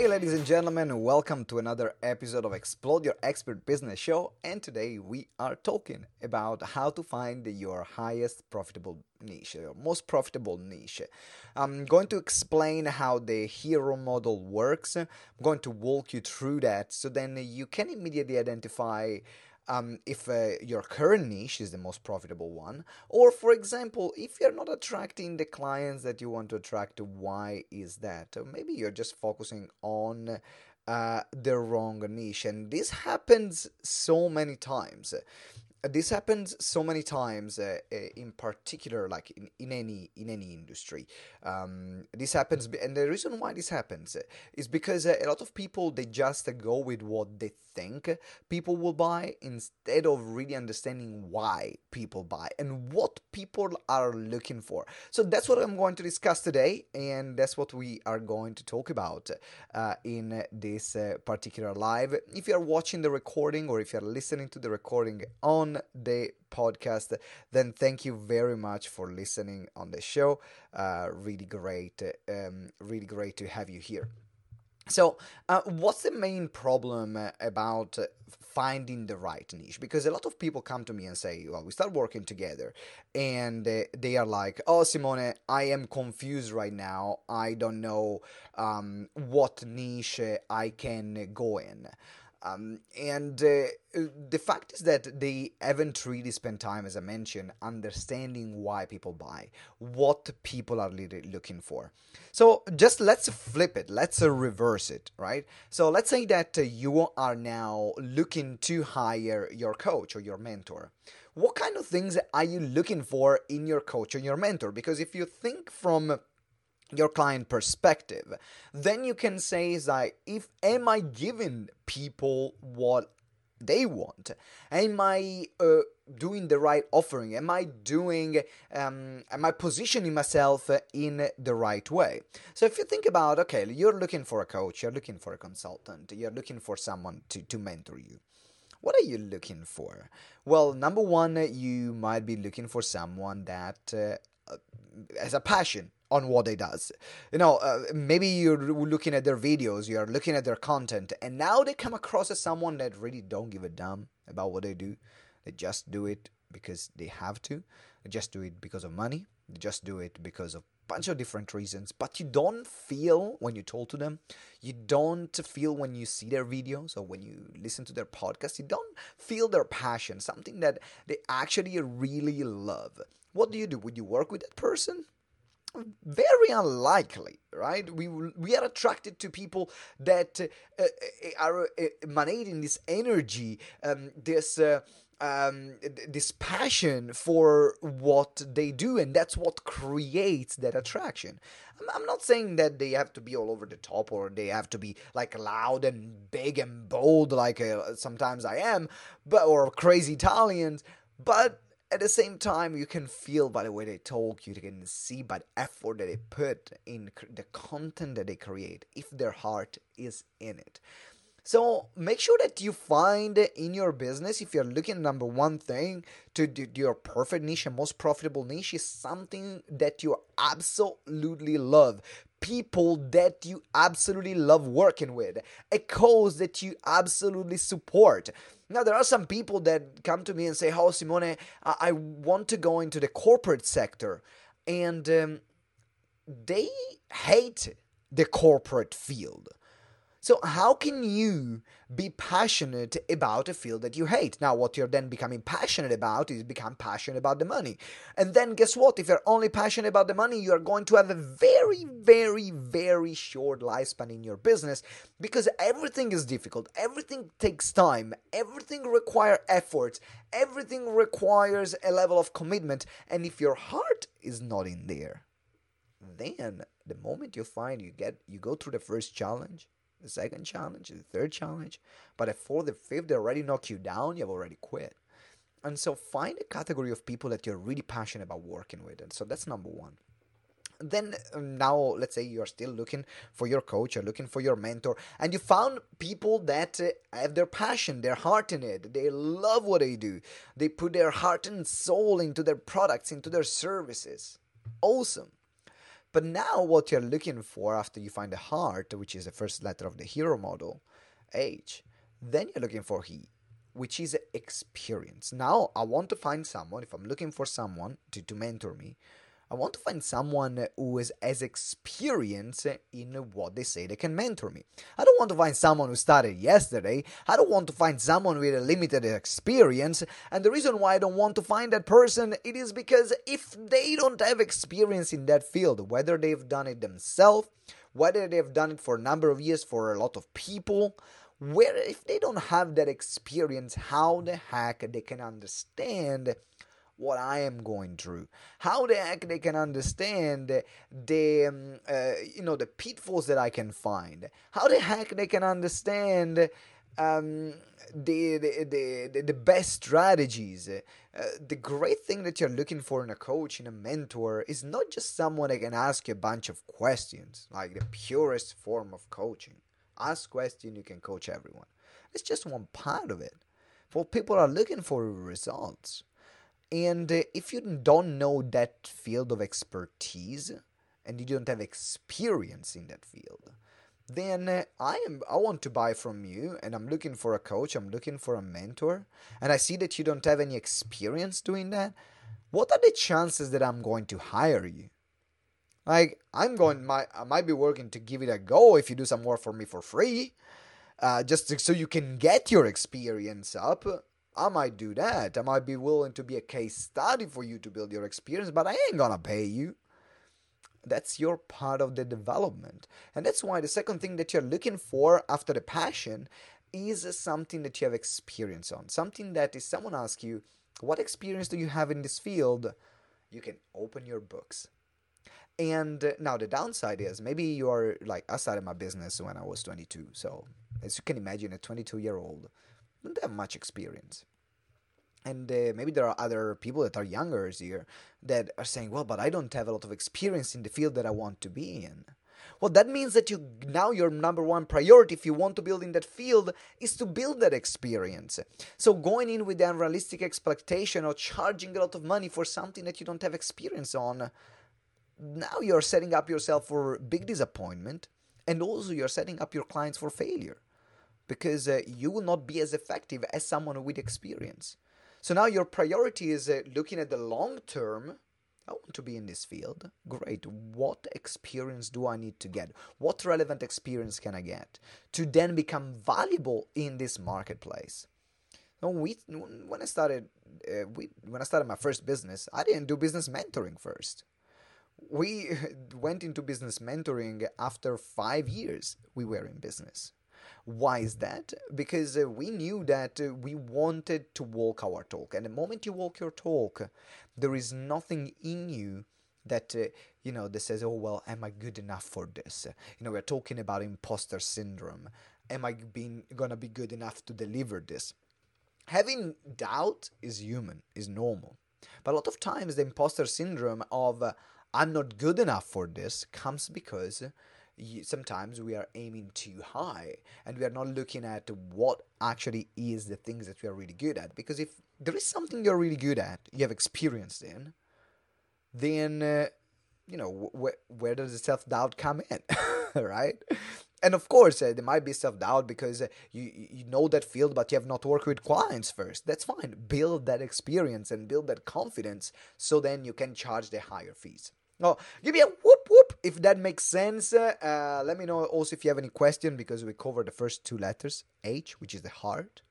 Hey, ladies and gentlemen, welcome to another episode of Explode Your Expert Business Show. And today we are talking about how to find your highest profitable niche, your most profitable niche. I'm going to explain how the hero model works. I'm going to walk you through that so then you can immediately identify um, if uh, your current niche is the most profitable one, or for example, if you're not attracting the clients that you want to attract, why is that? Or maybe you're just focusing on uh, the wrong niche, and this happens so many times this happens so many times uh, uh, in particular like in, in any in any industry. Um, this happens and the reason why this happens is because uh, a lot of people they just go with what they think people will buy instead of really understanding why people buy and what people are looking for. So that's what i'm going to discuss today and that's what we are going to talk about uh, in this uh, particular live. If you're watching the recording or if you're listening to the recording on on the podcast, then thank you very much for listening on the show. Uh, really great, um, really great to have you here. So, uh, what's the main problem about finding the right niche? Because a lot of people come to me and say, Well, we start working together, and uh, they are like, Oh, Simone, I am confused right now. I don't know um, what niche I can go in. Um, and uh, the fact is that they haven't really spent time, as I mentioned, understanding why people buy, what people are really looking for. So just let's flip it, let's uh, reverse it, right? So let's say that uh, you are now looking to hire your coach or your mentor. What kind of things are you looking for in your coach or your mentor? Because if you think from your client perspective then you can say is like if am i giving people what they want? Am i uh, doing the right offering? Am i doing um, am i positioning myself in the right way? So if you think about okay you're looking for a coach you're looking for a consultant you're looking for someone to, to mentor you. What are you looking for? Well number one you might be looking for someone that uh, has a passion on what they does. You know, uh, maybe you're looking at their videos, you're looking at their content, and now they come across as someone that really don't give a damn about what they do. They just do it because they have to. They just do it because of money. They just do it because of a bunch of different reasons. But you don't feel when you talk to them. You don't feel when you see their videos or when you listen to their podcast. You don't feel their passion, something that they actually really love. What do you do? Would you work with that person? Very unlikely right we we are attracted to people that uh, uh are uh, emanating this energy um, this uh, um, this passion for what they do, and that's what creates that attraction. I'm not saying that they have to be all over the top or they have to be like loud and big and bold, like uh, sometimes I am, but or crazy Italians, but at the same time, you can feel by the way they talk, you can see by the effort that they put in the content that they create, if their heart is in it. So make sure that you find in your business, if you're looking number one thing to do your perfect niche and most profitable niche is something that you absolutely love. People that you absolutely love working with, a cause that you absolutely support. Now, there are some people that come to me and say, Oh, Simone, I want to go into the corporate sector. And um, they hate the corporate field so, how can you be passionate about a field that you hate? Now, what you're then becoming passionate about is become passionate about the money. And then, guess what? If you're only passionate about the money, you are going to have a very, very, very short lifespan in your business because everything is difficult. Everything takes time. Everything requires effort. Everything requires a level of commitment. And if your heart is not in there, then the moment you find you get you go through the first challenge the second challenge, the third challenge. But if for the fifth they already knock you down, you've already quit. And so find a category of people that you're really passionate about working with. And so that's number one. Then um, now, let's say you're still looking for your coach, you're looking for your mentor, and you found people that uh, have their passion, their heart in it. They love what they do. They put their heart and soul into their products, into their services. Awesome But now, what you're looking for after you find the heart, which is the first letter of the hero model, H, then you're looking for he, which is experience. Now, I want to find someone, if I'm looking for someone to, to mentor me, I want to find someone who is as experienced in what they say they can mentor me. I don't want to find someone who started yesterday. I don't want to find someone with a limited experience. And the reason why I don't want to find that person it is because if they don't have experience in that field, whether they've done it themselves, whether they've done it for a number of years for a lot of people, where if they don't have that experience, how the heck they can understand what I am going through. How the heck they can understand the um, uh, you know the pitfalls that I can find. How the heck they can understand um, the, the, the, the best strategies. Uh, the great thing that you're looking for in a coach, in a mentor, is not just someone that can ask you a bunch of questions, like the purest form of coaching. Ask questions, you can coach everyone. It's just one part of it. For people are looking for results. And uh, if you don't know that field of expertise and you don't have experience in that field, then uh, I am I want to buy from you and I'm looking for a coach, I'm looking for a mentor, and I see that you don't have any experience doing that. What are the chances that I'm going to hire you? Like I'm going my I might be working to give it a go if you do some work for me for free. Uh, just to, so you can get your experience up I might do that. I might be willing to be a case study for you to build your experience, but I ain't gonna pay you. That's your part of the development. And that's why the second thing that you're looking for after the passion is something that you have experience on. Something that if someone asks you, What experience do you have in this field? You can open your books. And uh, now the downside is maybe you are like, I started my business when I was 22. So as you can imagine, a 22 year old don't have much experience. And uh, maybe there are other people that are younger here that are saying, well, but I don't have a lot of experience in the field that I want to be in. Well, that means that you now your number one priority if you want to build in that field is to build that experience. So going in with the unrealistic expectation or charging a lot of money for something that you don't have experience on, now you're setting up yourself for big disappointment and also you're setting up your clients for failure because uh, you will not be as effective as someone with experience. So now your priority is uh, looking at the long term. I want to be in this field. Great. What experience do I need to get? What relevant experience can I get to then become valuable in this marketplace? Now, we, when I started, uh, we, when I started my first business, I didn't do business mentoring first. We went into business mentoring after five years we were in business. Why is that? Because uh, we knew that uh, we wanted to walk our talk. And the moment you walk your talk, there is nothing in you that uh, you know that says oh well am i good enough for this you know we're talking about imposter syndrome am i being gonna be good enough to deliver this having doubt is human is normal but a lot of times the imposter syndrome of uh, i'm not good enough for this comes because sometimes we are aiming too high and we are not looking at what actually is the things that we are really good at. Because if there is something you're really good at you have experience in then uh, you know wh- where does the self-doubt come in right? And of course uh, there might be self-doubt because uh, you you know that field but you have not worked with clients first. That's fine. Build that experience and build that confidence so then you can charge the higher fees Oh, give me a whoop whoop if that makes sense. Uh, let me know also if you have any question because we covered the first two letters H, which is the heart,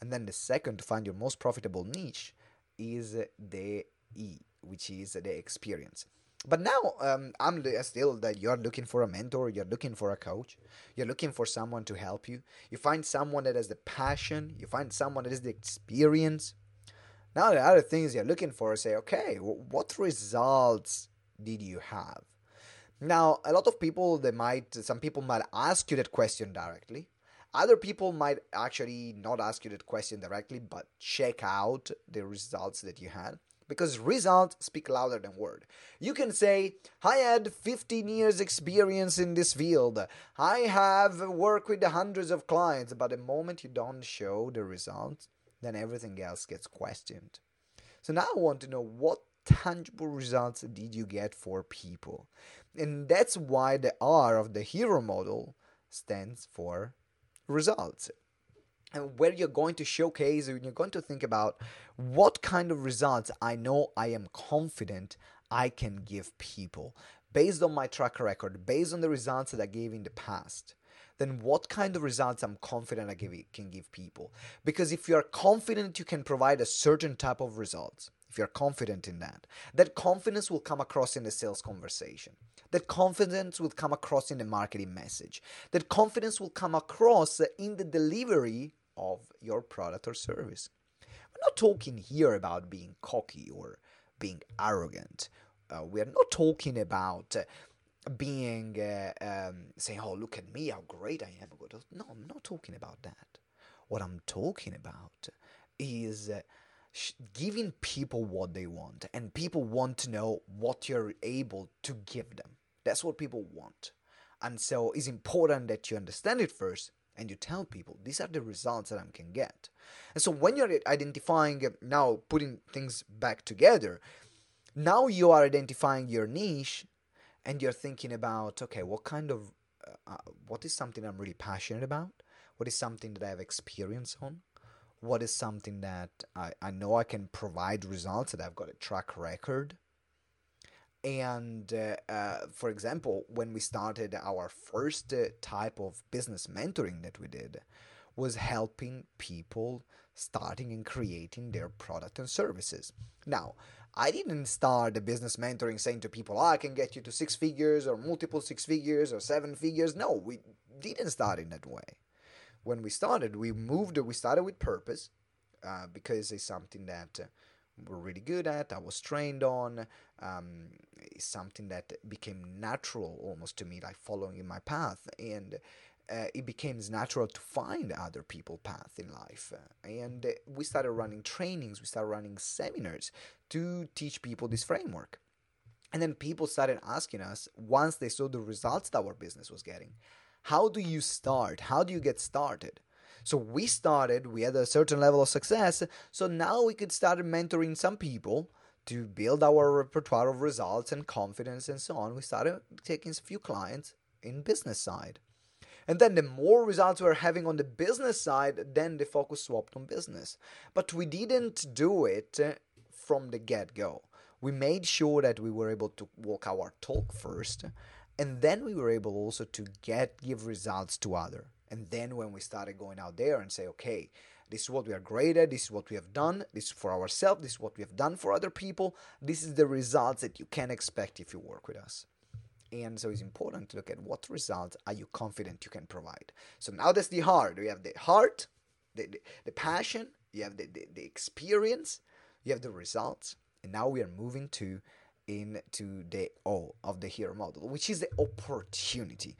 and then the second to find your most profitable niche is the E, which is the experience. But now um, I'm still that you're looking for a mentor, you're looking for a coach, you're looking for someone to help you. You find someone that has the passion, you find someone that has the experience. Now the other things you're looking for say, okay, what results did you have? Now, a lot of people, they might, some people might ask you that question directly. Other people might actually not ask you that question directly, but check out the results that you had because results speak louder than word. You can say, I had 15 years experience in this field. I have worked with hundreds of clients, but the moment you don't show the results, then everything else gets questioned. So now I want to know what tangible results did you get for people? And that's why the R of the hero model stands for results. And where you're going to showcase, and you're going to think about what kind of results I know I am confident I can give people based on my track record, based on the results that I gave in the past then what kind of results I'm confident I can give people. Because if you are confident you can provide a certain type of results, if you're confident in that, that confidence will come across in the sales conversation. That confidence will come across in the marketing message. That confidence will come across in the delivery of your product or service. We're not talking here about being cocky or being arrogant. Uh, we are not talking about uh, being uh, um, saying, "Oh, look at me, how great I am." No, I'm not talking about that. What I'm talking about is uh, giving people what they want, and people want to know what you're able to give them. That's what people want, and so it's important that you understand it first and you tell people these are the results that I can get. And so when you're identifying now, putting things back together, now you are identifying your niche and you're thinking about okay what kind of uh, uh, what is something i'm really passionate about what is something that i have experience on what is something that i, I know i can provide results that i've got a track record and uh, uh, for example when we started our first uh, type of business mentoring that we did was helping people starting and creating their product and services now I didn't start the business mentoring saying to people, oh, I can get you to six figures or multiple six figures or seven figures. No, we didn't start in that way. When we started, we moved, we started with purpose uh, because it's something that we're really good at, I was trained on. Um, it's something that became natural almost to me, like following in my path. And uh, it became natural to find other people path in life and we started running trainings we started running seminars to teach people this framework and then people started asking us once they saw the results that our business was getting how do you start how do you get started so we started we had a certain level of success so now we could start mentoring some people to build our repertoire of results and confidence and so on we started taking a few clients in business side and then the more results we were having on the business side, then the focus swapped on business. But we didn't do it uh, from the get go. We made sure that we were able to walk our talk first, and then we were able also to get give results to other. And then when we started going out there and say, okay, this is what we are great at, this is what we have done, this is for ourselves, this is what we have done for other people, this is the results that you can expect if you work with us. And so it's important to look at what results are you confident you can provide. So now that's the heart. We have the heart the, the, the passion you have the, the, the experience you have the results and now we are moving to into the O of the hero model, which is the opportunity.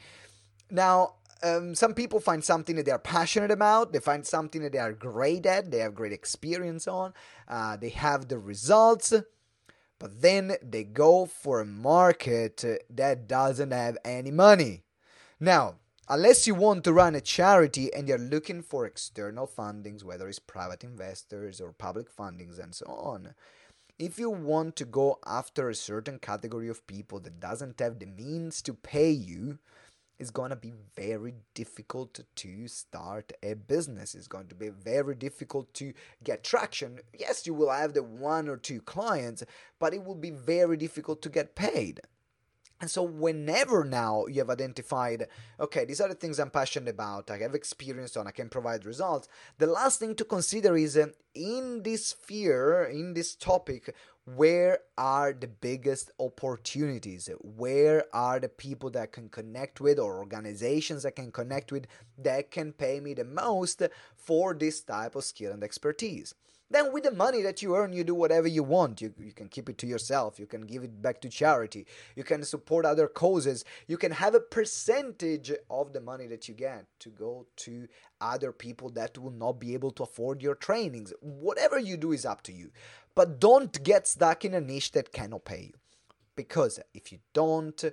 Now, um, some people find something that they are passionate about, they find something that they are great at, they have great experience on, uh, they have the results, but then they go for a market that doesn't have any money. Now, unless you want to run a charity and you're looking for external fundings, whether it's private investors or public fundings and so on, if you want to go after a certain category of people that doesn't have the means to pay you, it's going to be very difficult to start a business. It's going to be very difficult to get traction. Yes, you will have the one or two clients, but it will be very difficult to get paid. And so, whenever now you have identified, okay, these are the things I'm passionate about, I have experience on, I can provide results, the last thing to consider is uh, in this sphere, in this topic, where are the biggest opportunities? Where are the people that I can connect with or organizations I can connect with that can pay me the most for this type of skill and expertise? Then with the money that you earn, you do whatever you want. You, you can keep it to yourself. You can give it back to charity. You can support other causes. You can have a percentage of the money that you get to go to other people that will not be able to afford your trainings. Whatever you do is up to you. But don't get stuck in a niche that cannot pay you. Because if you don't,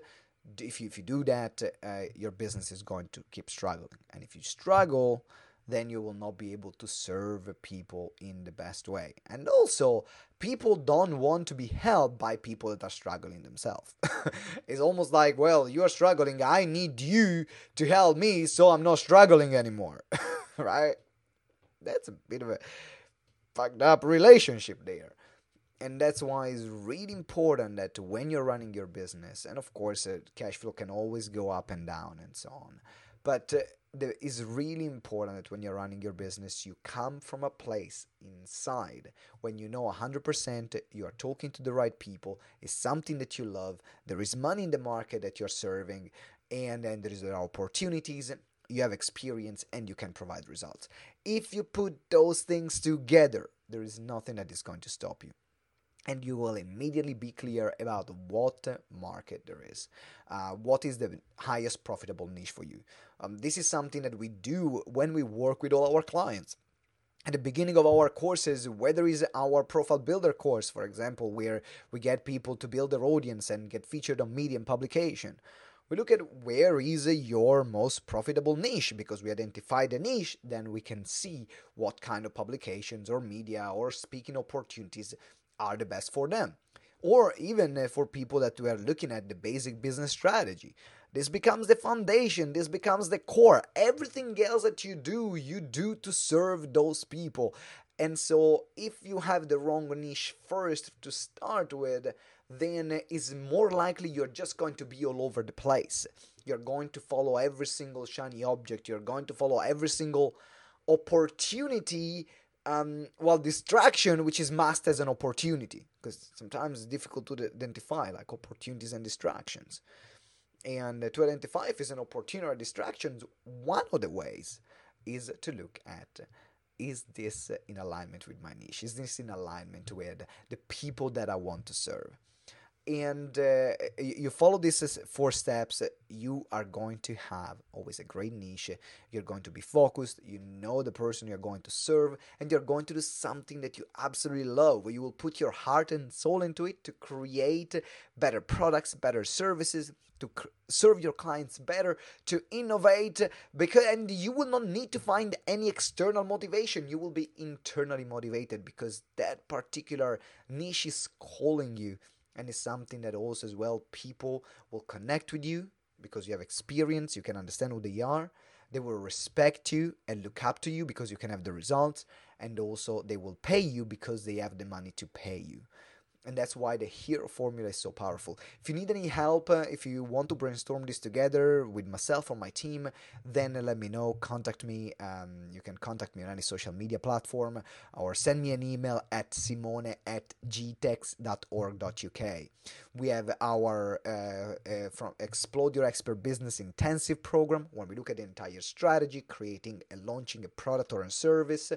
if you, if you do that, uh, your business is going to keep struggling. And if you struggle, then you will not be able to serve people in the best way. And also, people don't want to be helped by people that are struggling themselves. it's almost like, well, you're struggling, I need you to help me so I'm not struggling anymore. right? That's a bit of a fucked up relationship there and that's why it's really important that when you're running your business and of course uh, cash flow can always go up and down and so on but uh, it is really important that when you're running your business you come from a place inside when you know 100% you are talking to the right people it's something that you love there is money in the market that you're serving and then there is there are opportunities you have experience and you can provide results. If you put those things together there is nothing that is going to stop you and you will immediately be clear about what market there is. Uh, what is the highest profitable niche for you? Um, this is something that we do when we work with all our clients. At the beginning of our courses, whether it's our profile builder course, for example, where we get people to build their audience and get featured on Medium publication, we look at where is your most profitable niche because we identify the niche then we can see what kind of publications or media or speaking opportunities are the best for them. Or even uh, for people that we are looking at the basic business strategy. This becomes the foundation, this becomes the core. Everything else that you do, you do to serve those people. And so, if you have the wrong niche first to start with, then it's more likely you're just going to be all over the place. You're going to follow every single shiny object, you're going to follow every single opportunity um, well, distraction, which is masked as an opportunity, because sometimes it's difficult to identify like opportunities and distractions. And uh, to identify if it's an opportunity or distraction, one of the ways is to look at is this in alignment with my niche? Is this in alignment with the people that I want to serve? And uh, you follow these four steps you are going to have always a great niche. You're going to be focused. You know the person you're going to serve and you're going to do something that you absolutely love. You will put your heart and soul into it to create better products better services to cr- serve your clients better to innovate because and you will not need to find any external motivation. You will be internally motivated because that particular niche is calling you and it's something that also as well people will connect with you because you have experience you can understand who they are. They will respect you and look up to you because you can have the results. And also they will pay you because they have the money to pay you and that's why the hero formula is so powerful. If you need any help uh, if you want to brainstorm this together with myself or my team then let me know. Contact me um, you can contact me on any social media platform or send me an email at simone at gtex.org.uk we have our uh, uh, from explode your expert business intensive program when we look at the entire strategy creating and launching a product or a service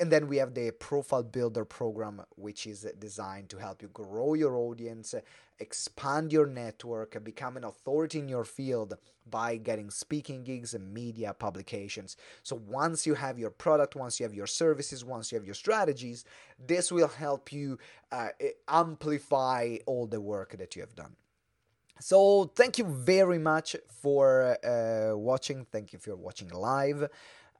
and then we have the profile builder program which is designed to help you grow your audience expand your network become an authority in your field by getting speaking gigs and media publications. So once you have your product once you have your services once you have your strategies this will help you uh, amplify all the work that you have done. So thank you very much for uh, watching. Thank you for watching live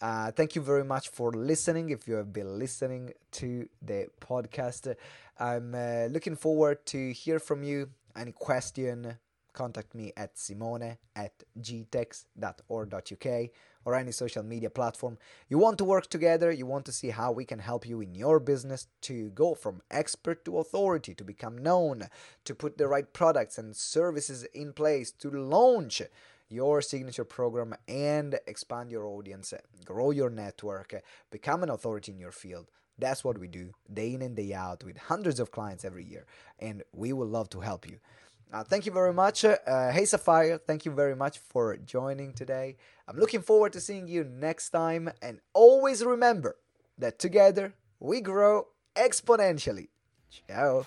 uh, thank you very much for listening. If you have been listening to the podcast, I'm uh, looking forward to hear from you. Any question, contact me at simone at gtex.org.uk or any social media platform. You want to work together, you want to see how we can help you in your business to go from expert to authority, to become known, to put the right products and services in place, to launch your signature program and expand your audience, grow your network, become an authority in your field. That's what we do day in and day out with hundreds of clients every year, and we would love to help you. Uh, thank you very much. Uh, hey Sapphire, thank you very much for joining today. I'm looking forward to seeing you next time, and always remember that together we grow exponentially. Ciao.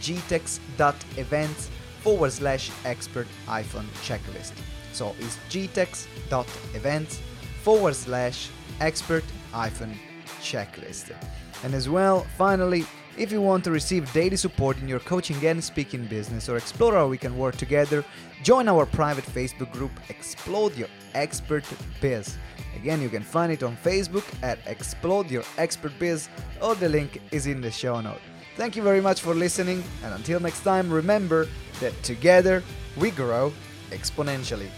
gtex.events forward slash expert hyphen checklist. So it's gtex.events forward slash expert hyphen checklist. And as well, finally, if you want to receive daily support in your coaching and speaking business or explore how we can work together, join our private Facebook group Explode Your Expert Biz. Again, you can find it on Facebook at Explode Your Expert Biz or the link is in the show note. Thank you very much for listening, and until next time, remember that together we grow exponentially.